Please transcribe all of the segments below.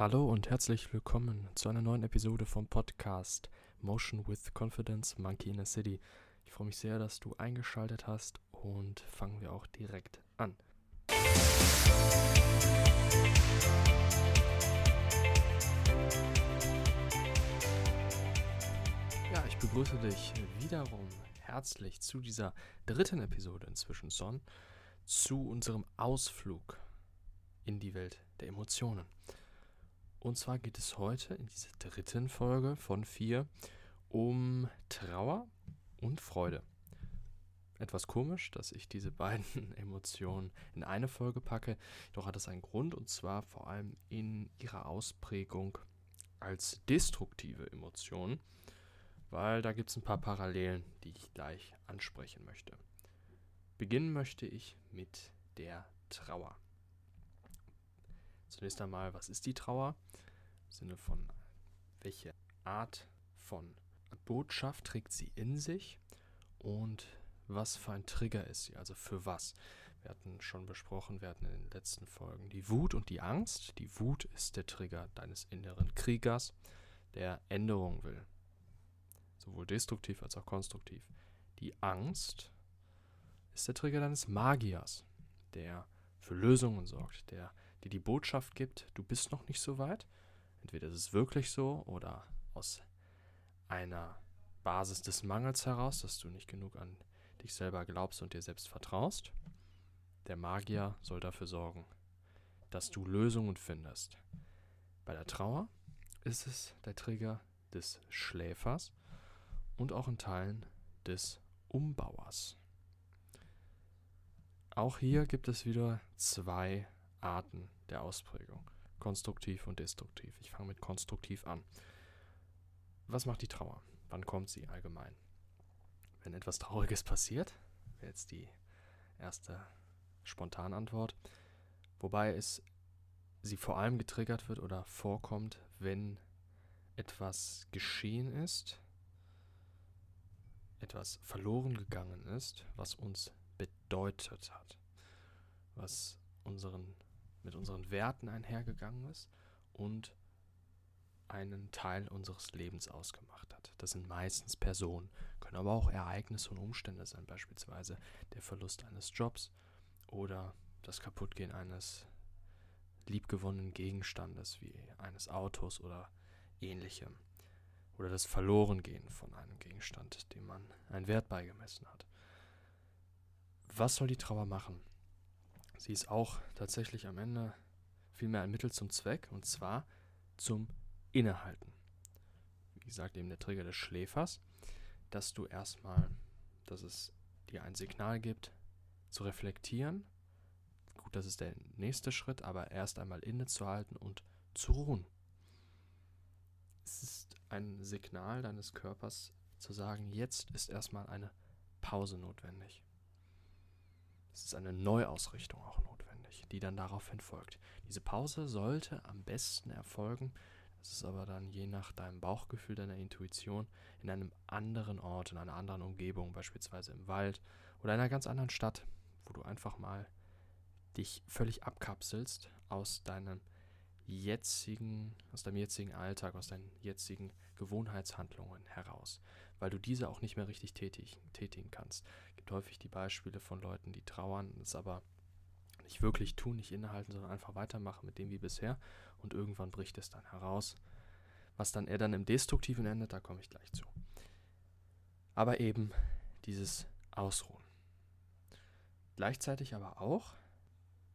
Hallo und herzlich willkommen zu einer neuen Episode vom Podcast Motion with Confidence Monkey in a City. Ich freue mich sehr, dass du eingeschaltet hast und fangen wir auch direkt an. Ja, ich begrüße dich wiederum herzlich zu dieser dritten Episode inzwischen Son, zu unserem Ausflug in die Welt der Emotionen. Und zwar geht es heute in dieser dritten Folge von vier um Trauer und Freude. Etwas komisch, dass ich diese beiden Emotionen in eine Folge packe, doch hat es einen Grund und zwar vor allem in ihrer Ausprägung als destruktive Emotionen, weil da gibt es ein paar Parallelen, die ich gleich ansprechen möchte. Beginnen möchte ich mit der Trauer. Zunächst einmal, was ist die Trauer? Im Sinne von, welche Art von Botschaft trägt sie in sich und was für ein Trigger ist sie, also für was. Wir hatten schon besprochen, wir hatten in den letzten Folgen die Wut und die Angst. Die Wut ist der Trigger deines inneren Kriegers, der Änderung will. Sowohl destruktiv als auch konstruktiv. Die Angst ist der Trigger deines Magiers, der für Lösungen sorgt, der dir die Botschaft gibt, du bist noch nicht so weit. Entweder ist es wirklich so oder aus einer Basis des Mangels heraus, dass du nicht genug an dich selber glaubst und dir selbst vertraust. Der Magier soll dafür sorgen, dass du Lösungen findest. Bei der Trauer ist es der Trigger des Schläfers und auch in Teilen des Umbauers. Auch hier gibt es wieder zwei Arten der Ausprägung. Konstruktiv und destruktiv. Ich fange mit konstruktiv an. Was macht die Trauer? Wann kommt sie allgemein? Wenn etwas Trauriges passiert, wäre jetzt die erste Spontanantwort. Wobei es sie vor allem getriggert wird oder vorkommt, wenn etwas geschehen ist, etwas verloren gegangen ist, was uns bedeutet hat, was unseren, mit unseren Werten einhergegangen ist und einen Teil unseres Lebens ausgemacht hat. Das sind meistens Personen, können aber auch Ereignisse und Umstände sein, beispielsweise der Verlust eines Jobs oder das Kaputtgehen eines liebgewonnenen Gegenstandes wie eines Autos oder ähnlichem. Oder das Verlorengehen von einem Gegenstand, dem man einen Wert beigemessen hat. Was soll die Trauer machen? Sie ist auch tatsächlich am Ende vielmehr ein Mittel zum Zweck und zwar zum Innehalten. Wie gesagt, eben der Trigger des Schläfers, dass du erstmal, dass es dir ein Signal gibt, zu reflektieren. Gut, das ist der nächste Schritt, aber erst einmal innezuhalten und zu ruhen. Es ist ein Signal deines Körpers zu sagen, jetzt ist erstmal eine Pause notwendig. Es ist eine Neuausrichtung auch notwendig, die dann daraufhin folgt. Diese Pause sollte am besten erfolgen, das ist aber dann je nach deinem Bauchgefühl, deiner Intuition, in einem anderen Ort, in einer anderen Umgebung, beispielsweise im Wald oder in einer ganz anderen Stadt, wo du einfach mal dich völlig abkapselst aus deinem jetzigen, aus deinem jetzigen Alltag, aus deinen jetzigen Gewohnheitshandlungen heraus, weil du diese auch nicht mehr richtig tätig, tätigen kannst. Es gibt häufig die Beispiele von Leuten, die trauern, es aber nicht wirklich tun, nicht innehalten, sondern einfach weitermachen mit dem wie bisher und irgendwann bricht es dann heraus. Was dann eher dann im Destruktiven endet, da komme ich gleich zu. Aber eben dieses Ausruhen. Gleichzeitig aber auch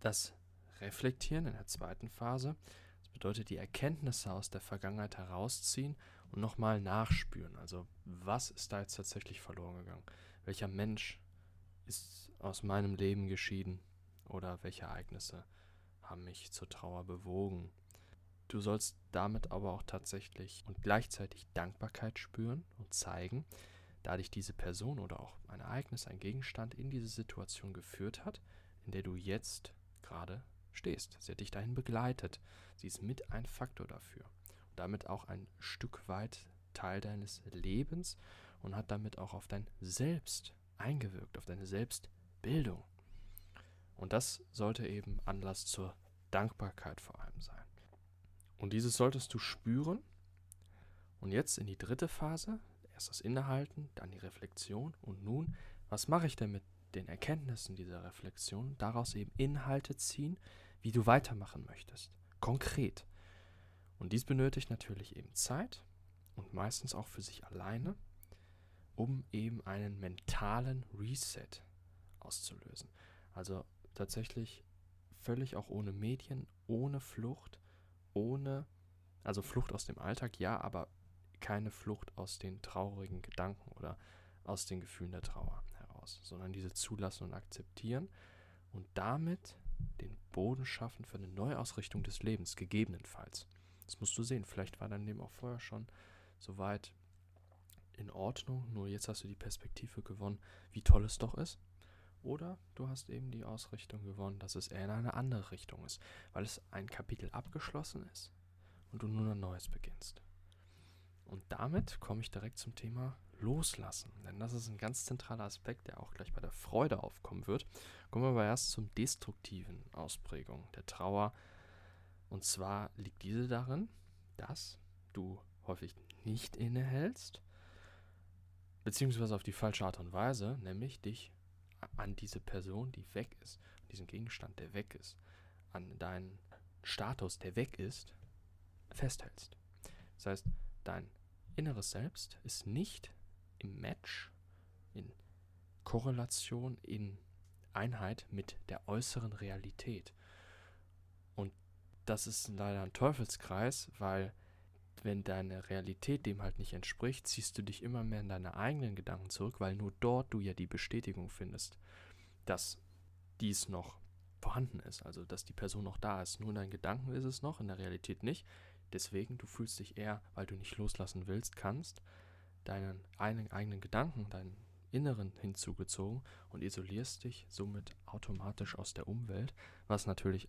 das Reflektieren in der zweiten Phase. Das bedeutet die Erkenntnisse aus der Vergangenheit herausziehen und nochmal nachspüren. Also was ist da jetzt tatsächlich verloren gegangen? Welcher Mensch ist aus meinem Leben geschieden? Oder welche Ereignisse haben mich zur Trauer bewogen? Du sollst damit aber auch tatsächlich und gleichzeitig Dankbarkeit spüren und zeigen, da dich diese Person oder auch ein Ereignis, ein Gegenstand in diese Situation geführt hat, in der du jetzt gerade stehst. Sie hat dich dahin begleitet. Sie ist mit ein Faktor dafür. Damit auch ein Stück weit Teil deines Lebens und hat damit auch auf dein Selbst eingewirkt, auf deine Selbstbildung. Und das sollte eben Anlass zur Dankbarkeit vor allem sein. Und dieses solltest du spüren. Und jetzt in die dritte Phase. Erst das Innehalten, dann die Reflexion. Und nun, was mache ich denn mit den Erkenntnissen dieser Reflexion? Daraus eben Inhalte ziehen, wie du weitermachen möchtest. Konkret. Und dies benötigt natürlich eben Zeit und meistens auch für sich alleine, um eben einen mentalen Reset auszulösen. Also tatsächlich völlig auch ohne Medien, ohne Flucht, ohne, also Flucht aus dem Alltag, ja, aber keine Flucht aus den traurigen Gedanken oder aus den Gefühlen der Trauer heraus, sondern diese zulassen und akzeptieren und damit den Boden schaffen für eine Neuausrichtung des Lebens, gegebenenfalls. Das musst du sehen. Vielleicht war dein Leben auch vorher schon soweit in Ordnung, nur jetzt hast du die Perspektive gewonnen, wie toll es doch ist. Oder du hast eben die Ausrichtung gewonnen, dass es eher in eine andere Richtung ist, weil es ein Kapitel abgeschlossen ist und du nun ein neues beginnst. Und damit komme ich direkt zum Thema Loslassen, denn das ist ein ganz zentraler Aspekt, der auch gleich bei der Freude aufkommen wird. Kommen wir aber erst zum destruktiven Ausprägung der Trauer. Und zwar liegt diese darin, dass du häufig nicht innehältst, beziehungsweise auf die falsche Art und Weise, nämlich dich an diese Person, die weg ist, an diesen Gegenstand, der weg ist, an deinen Status, der weg ist, festhältst. Das heißt, dein inneres Selbst ist nicht im Match, in Korrelation, in Einheit mit der äußeren Realität. Das ist leider ein Teufelskreis, weil wenn deine Realität dem halt nicht entspricht, ziehst du dich immer mehr in deine eigenen Gedanken zurück, weil nur dort du ja die Bestätigung findest, dass dies noch vorhanden ist, also dass die Person noch da ist. Nur in deinen Gedanken ist es noch, in der Realität nicht. Deswegen, du fühlst dich eher, weil du nicht loslassen willst, kannst, deinen eigenen Gedanken, deinen Inneren hinzugezogen und isolierst dich somit automatisch aus der Umwelt, was natürlich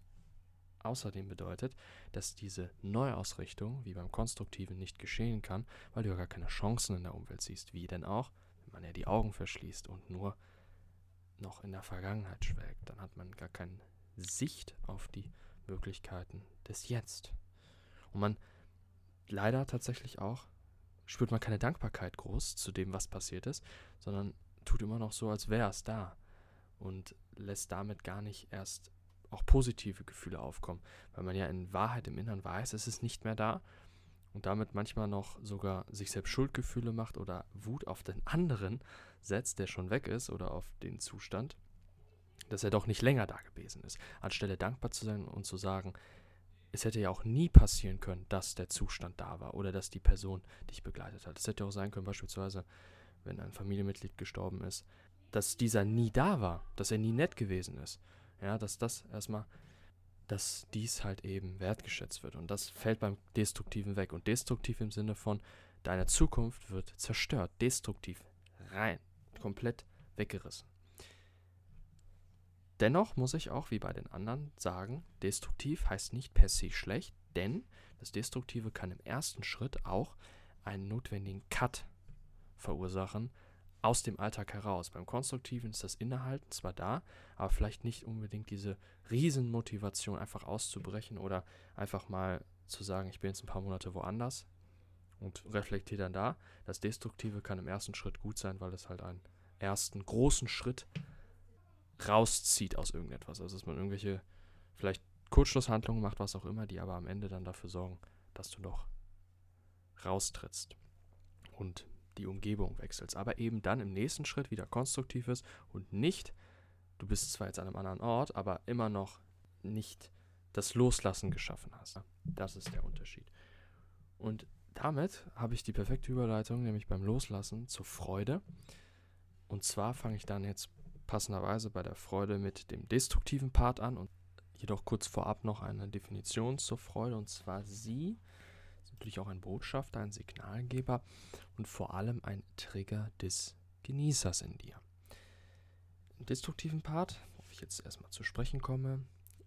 außerdem bedeutet, dass diese Neuausrichtung, wie beim Konstruktiven, nicht geschehen kann, weil du ja gar keine Chancen in der Umwelt siehst. Wie denn auch, wenn man ja die Augen verschließt und nur noch in der Vergangenheit schwelgt, dann hat man gar keine Sicht auf die Möglichkeiten des Jetzt. Und man leider tatsächlich auch spürt man keine Dankbarkeit groß zu dem, was passiert ist, sondern tut immer noch so, als wäre es da und lässt damit gar nicht erst auch positive Gefühle aufkommen, weil man ja in Wahrheit im Inneren weiß, es ist nicht mehr da und damit manchmal noch sogar sich selbst Schuldgefühle macht oder Wut auf den anderen setzt, der schon weg ist oder auf den Zustand, dass er doch nicht länger da gewesen ist, anstelle dankbar zu sein und zu sagen, es hätte ja auch nie passieren können, dass der Zustand da war oder dass die Person dich begleitet hat. Es hätte auch sein können, beispielsweise, wenn ein Familienmitglied gestorben ist, dass dieser nie da war, dass er nie nett gewesen ist. Ja, dass das erstmal, dass dies halt eben wertgeschätzt wird. Und das fällt beim Destruktiven weg. Und destruktiv im Sinne von, deine Zukunft wird zerstört. Destruktiv. Rein. Komplett weggerissen. Dennoch muss ich auch wie bei den anderen sagen, destruktiv heißt nicht per se schlecht, denn das Destruktive kann im ersten Schritt auch einen notwendigen Cut verursachen, aus dem Alltag heraus. Beim Konstruktiven ist das Innehalten zwar da, aber vielleicht nicht unbedingt diese Riesenmotivation, einfach auszubrechen oder einfach mal zu sagen, ich bin jetzt ein paar Monate woanders und reflektiere dann da. Das Destruktive kann im ersten Schritt gut sein, weil es halt einen ersten großen Schritt rauszieht aus irgendetwas. Also dass man irgendwelche vielleicht Kurzschlusshandlungen macht, was auch immer, die aber am Ende dann dafür sorgen, dass du doch raustrittst. Und die Umgebung wechselst, aber eben dann im nächsten Schritt wieder konstruktiv ist und nicht, du bist zwar jetzt an einem anderen Ort, aber immer noch nicht das Loslassen geschaffen hast. Das ist der Unterschied. Und damit habe ich die perfekte Überleitung, nämlich beim Loslassen zur Freude. Und zwar fange ich dann jetzt passenderweise bei der Freude mit dem destruktiven Part an und jedoch kurz vorab noch eine Definition zur Freude. Und zwar sie natürlich auch ein Botschafter, ein Signalgeber und vor allem ein Trigger des Genießers in dir. Im destruktiven Part, worauf ich jetzt erstmal zu sprechen komme,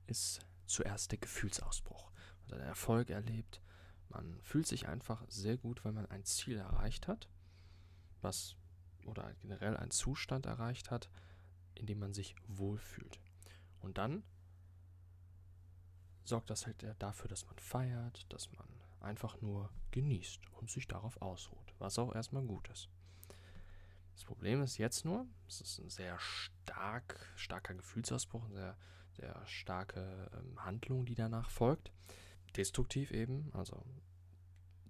ist zuerst der Gefühlsausbruch. Man hat einen Erfolg erlebt, man fühlt sich einfach sehr gut, weil man ein Ziel erreicht hat, was oder generell einen Zustand erreicht hat, in dem man sich wohlfühlt. Und dann sorgt das halt dafür, dass man feiert, dass man einfach nur genießt und sich darauf ausruht, was auch erstmal gut ist. Das Problem ist jetzt nur, es ist ein sehr stark, starker Gefühlsausbruch, eine sehr, sehr starke ähm, Handlung, die danach folgt. Destruktiv eben, also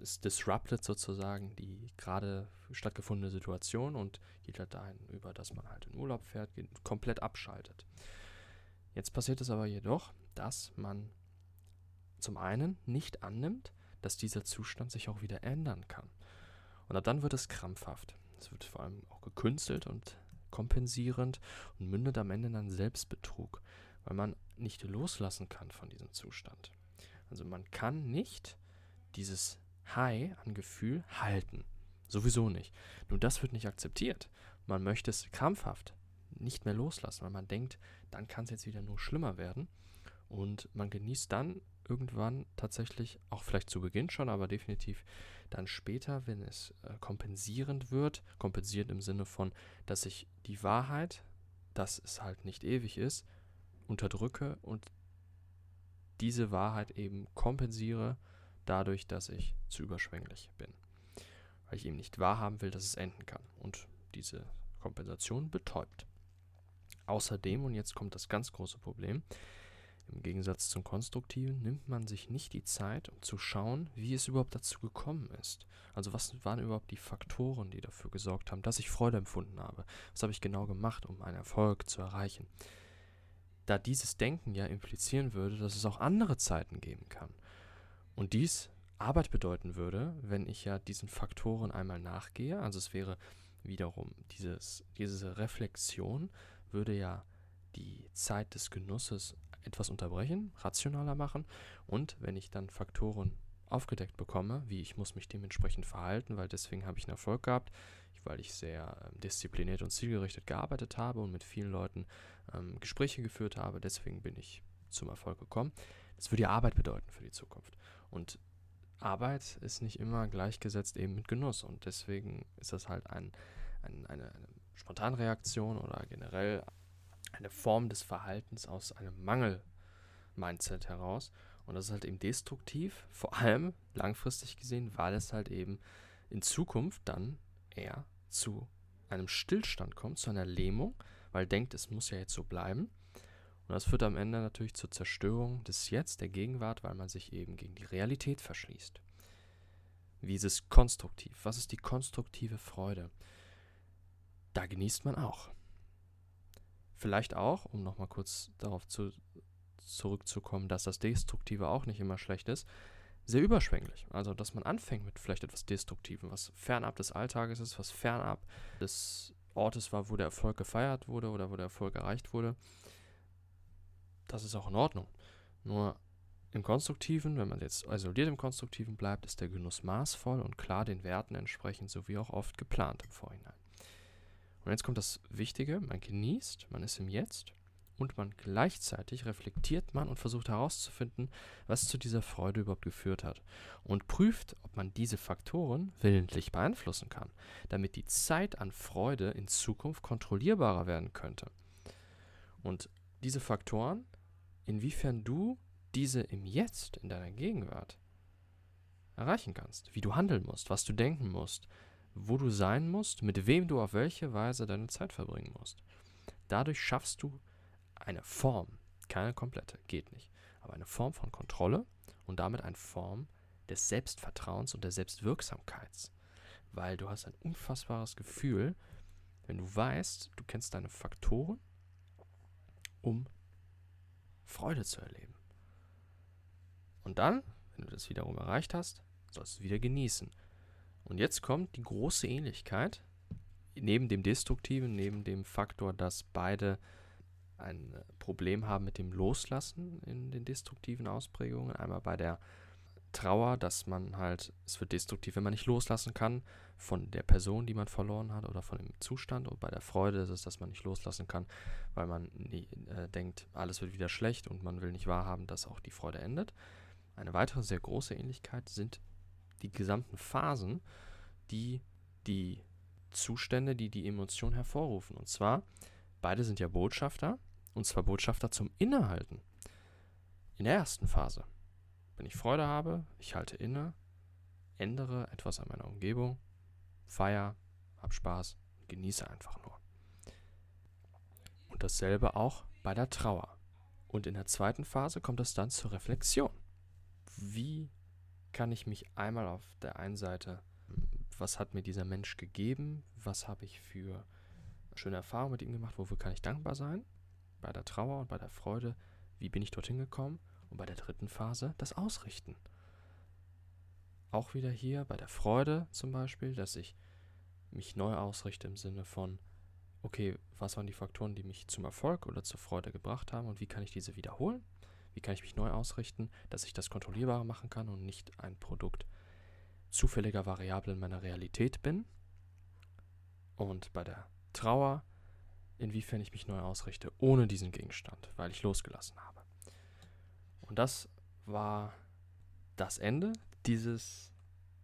es disruptet sozusagen die gerade stattgefundene Situation und geht halt dahin über, dass man halt in Urlaub fährt, komplett abschaltet. Jetzt passiert es aber jedoch, dass man zum einen nicht annimmt, dass dieser Zustand sich auch wieder ändern kann. Und ab dann wird es krampfhaft. Es wird vor allem auch gekünstelt und kompensierend und mündet am Ende in einen Selbstbetrug, weil man nicht loslassen kann von diesem Zustand. Also man kann nicht dieses High an Gefühl halten. Sowieso nicht. Nur das wird nicht akzeptiert. Man möchte es krampfhaft nicht mehr loslassen, weil man denkt, dann kann es jetzt wieder nur schlimmer werden. Und man genießt dann irgendwann tatsächlich, auch vielleicht zu Beginn schon, aber definitiv dann später, wenn es äh, kompensierend wird, kompensiert im Sinne von, dass ich die Wahrheit, dass es halt nicht ewig ist, unterdrücke und diese Wahrheit eben kompensiere dadurch, dass ich zu überschwänglich bin. Weil ich eben nicht wahrhaben will, dass es enden kann. Und diese Kompensation betäubt. Außerdem, und jetzt kommt das ganz große Problem, im Gegensatz zum Konstruktiven nimmt man sich nicht die Zeit, um zu schauen, wie es überhaupt dazu gekommen ist. Also was waren überhaupt die Faktoren, die dafür gesorgt haben, dass ich Freude empfunden habe? Was habe ich genau gemacht, um einen Erfolg zu erreichen? Da dieses Denken ja implizieren würde, dass es auch andere Zeiten geben kann. Und dies Arbeit bedeuten würde, wenn ich ja diesen Faktoren einmal nachgehe. Also es wäre wiederum dieses, diese Reflexion würde ja die Zeit des Genusses etwas unterbrechen, rationaler machen und wenn ich dann Faktoren aufgedeckt bekomme, wie ich muss mich dementsprechend verhalten, weil deswegen habe ich einen Erfolg gehabt, weil ich sehr ähm, diszipliniert und zielgerichtet gearbeitet habe und mit vielen Leuten ähm, Gespräche geführt habe, deswegen bin ich zum Erfolg gekommen. Das würde ja Arbeit bedeuten für die Zukunft. Und Arbeit ist nicht immer gleichgesetzt eben mit Genuss und deswegen ist das halt ein, ein, eine, eine Spontanreaktion oder generell eine Form des Verhaltens aus einem Mangel-Mindset heraus. Und das ist halt eben destruktiv, vor allem langfristig gesehen, weil es halt eben in Zukunft dann eher zu einem Stillstand kommt, zu einer Lähmung, weil denkt, es muss ja jetzt so bleiben. Und das führt am Ende natürlich zur Zerstörung des Jetzt, der Gegenwart, weil man sich eben gegen die Realität verschließt. Wie ist es konstruktiv? Was ist die konstruktive Freude? Da genießt man auch. Vielleicht auch, um nochmal kurz darauf zu, zurückzukommen, dass das Destruktive auch nicht immer schlecht ist, sehr überschwänglich. Also, dass man anfängt mit vielleicht etwas Destruktivem, was fernab des Alltages ist, was fernab des Ortes war, wo der Erfolg gefeiert wurde oder wo der Erfolg erreicht wurde. Das ist auch in Ordnung. Nur im Konstruktiven, wenn man jetzt isoliert im Konstruktiven bleibt, ist der Genuss maßvoll und klar den Werten entsprechend, sowie auch oft geplant im Vorhinein. Und jetzt kommt das Wichtige, man genießt, man ist im Jetzt und man gleichzeitig reflektiert man und versucht herauszufinden, was zu dieser Freude überhaupt geführt hat und prüft, ob man diese Faktoren willentlich beeinflussen kann, damit die Zeit an Freude in Zukunft kontrollierbarer werden könnte. Und diese Faktoren, inwiefern du diese im Jetzt, in deiner Gegenwart erreichen kannst, wie du handeln musst, was du denken musst, wo du sein musst, mit wem du auf welche Weise deine Zeit verbringen musst. Dadurch schaffst du eine Form, keine komplette, geht nicht, aber eine Form von Kontrolle und damit eine Form des Selbstvertrauens und der Selbstwirksamkeit. Weil du hast ein unfassbares Gefühl, wenn du weißt, du kennst deine Faktoren, um Freude zu erleben. Und dann, wenn du das wiederum erreicht hast, sollst du wieder genießen. Und jetzt kommt die große Ähnlichkeit, neben dem Destruktiven, neben dem Faktor, dass beide ein Problem haben mit dem Loslassen in den destruktiven Ausprägungen. Einmal bei der Trauer, dass man halt, es wird destruktiv, wenn man nicht loslassen kann von der Person, die man verloren hat oder von dem Zustand. Und bei der Freude ist es, dass man nicht loslassen kann, weil man nie, äh, denkt, alles wird wieder schlecht und man will nicht wahrhaben, dass auch die Freude endet. Eine weitere sehr große Ähnlichkeit sind die gesamten Phasen, die die Zustände, die die Emotion hervorrufen. Und zwar, beide sind ja Botschafter, und zwar Botschafter zum Innehalten. In der ersten Phase, wenn ich Freude habe, ich halte inne, ändere etwas an meiner Umgebung, feier, hab Spaß, genieße einfach nur. Und dasselbe auch bei der Trauer. Und in der zweiten Phase kommt es dann zur Reflexion. Wie kann ich mich einmal auf der einen Seite, was hat mir dieser Mensch gegeben, was habe ich für schöne Erfahrungen mit ihm gemacht, wofür kann ich dankbar sein? Bei der Trauer und bei der Freude, wie bin ich dorthin gekommen? Und bei der dritten Phase das Ausrichten. Auch wieder hier bei der Freude zum Beispiel, dass ich mich neu ausrichte im Sinne von, okay, was waren die Faktoren, die mich zum Erfolg oder zur Freude gebracht haben und wie kann ich diese wiederholen? Wie kann ich mich neu ausrichten, dass ich das kontrollierbarer machen kann und nicht ein Produkt zufälliger Variablen meiner Realität bin? Und bei der Trauer, inwiefern ich mich neu ausrichte, ohne diesen Gegenstand, weil ich losgelassen habe. Und das war das Ende dieses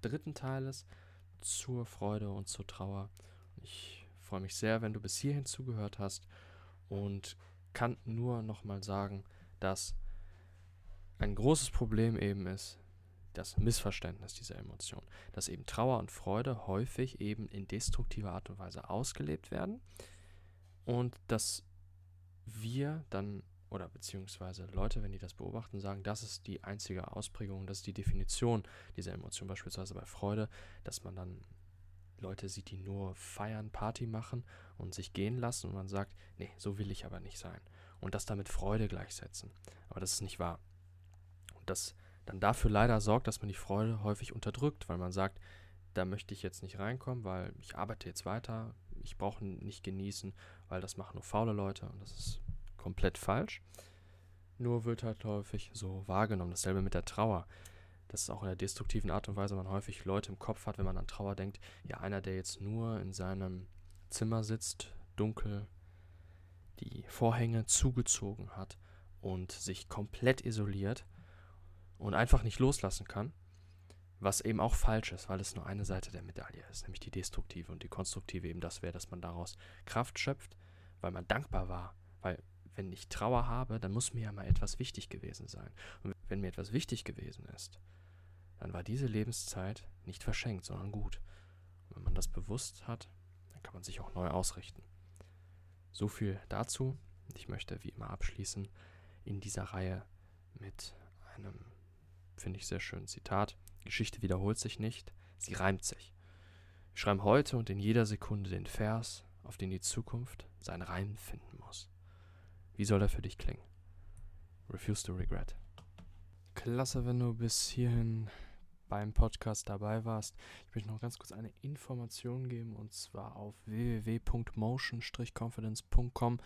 dritten Teiles zur Freude und zur Trauer. Ich freue mich sehr, wenn du bis hierhin zugehört hast und kann nur nochmal sagen, dass ein großes Problem eben ist, das Missverständnis dieser Emotion, dass eben Trauer und Freude häufig eben in destruktiver Art und Weise ausgelebt werden und dass wir dann oder beziehungsweise Leute, wenn die das beobachten, sagen, das ist die einzige Ausprägung, das ist die Definition dieser Emotion, beispielsweise bei Freude, dass man dann Leute sieht, die nur feiern, Party machen und sich gehen lassen und man sagt, nee, so will ich aber nicht sein. Und das damit Freude gleichsetzen. Aber das ist nicht wahr. Das dann dafür leider sorgt, dass man die Freude häufig unterdrückt, weil man sagt, da möchte ich jetzt nicht reinkommen, weil ich arbeite jetzt weiter, ich brauche nicht genießen, weil das machen nur faule Leute und das ist komplett falsch. Nur wird halt häufig so wahrgenommen. Dasselbe mit der Trauer. Das ist auch in der destruktiven Art und Weise, man häufig Leute im Kopf hat, wenn man an Trauer denkt. Ja, einer, der jetzt nur in seinem Zimmer sitzt, dunkel, die Vorhänge zugezogen hat und sich komplett isoliert und einfach nicht loslassen kann. Was eben auch falsch ist, weil es nur eine Seite der Medaille ist, nämlich die destruktive und die konstruktive eben das wäre, dass man daraus Kraft schöpft, weil man dankbar war. Weil wenn ich Trauer habe, dann muss mir ja mal etwas wichtig gewesen sein. Und wenn mir etwas wichtig gewesen ist, dann war diese Lebenszeit nicht verschenkt, sondern gut. Und wenn man das bewusst hat, dann kann man sich auch neu ausrichten. So viel dazu. Ich möchte wie immer abschließen in dieser Reihe mit einem finde ich sehr schön. Zitat: Geschichte wiederholt sich nicht, sie reimt sich. Wir schreiben heute und in jeder Sekunde den Vers, auf den die Zukunft seinen Reim finden muss. Wie soll er für dich klingen? Refuse to regret. Klasse, wenn du bis hierhin beim Podcast dabei warst. Ich möchte noch ganz kurz eine Information geben und zwar auf www.motion-confidence.com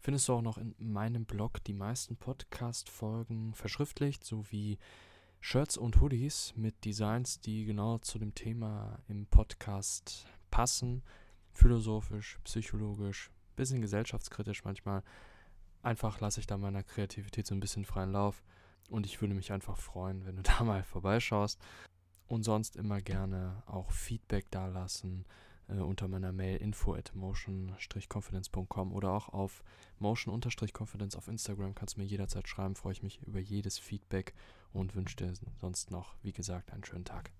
findest du auch noch in meinem Blog die meisten Podcast-Folgen verschriftlicht sowie Shirts und Hoodies mit Designs, die genau zu dem Thema im Podcast passen. Philosophisch, psychologisch, bisschen gesellschaftskritisch manchmal. Einfach lasse ich da meiner Kreativität so ein bisschen freien Lauf. Und ich würde mich einfach freuen, wenn du da mal vorbeischaust. Und sonst immer gerne auch Feedback dalassen äh, unter meiner Mail info at motion-confidence.com oder auch auf motion-confidence auf Instagram kannst du mir jederzeit schreiben. Freue ich mich über jedes Feedback und wünsche dir sonst noch, wie gesagt, einen schönen Tag.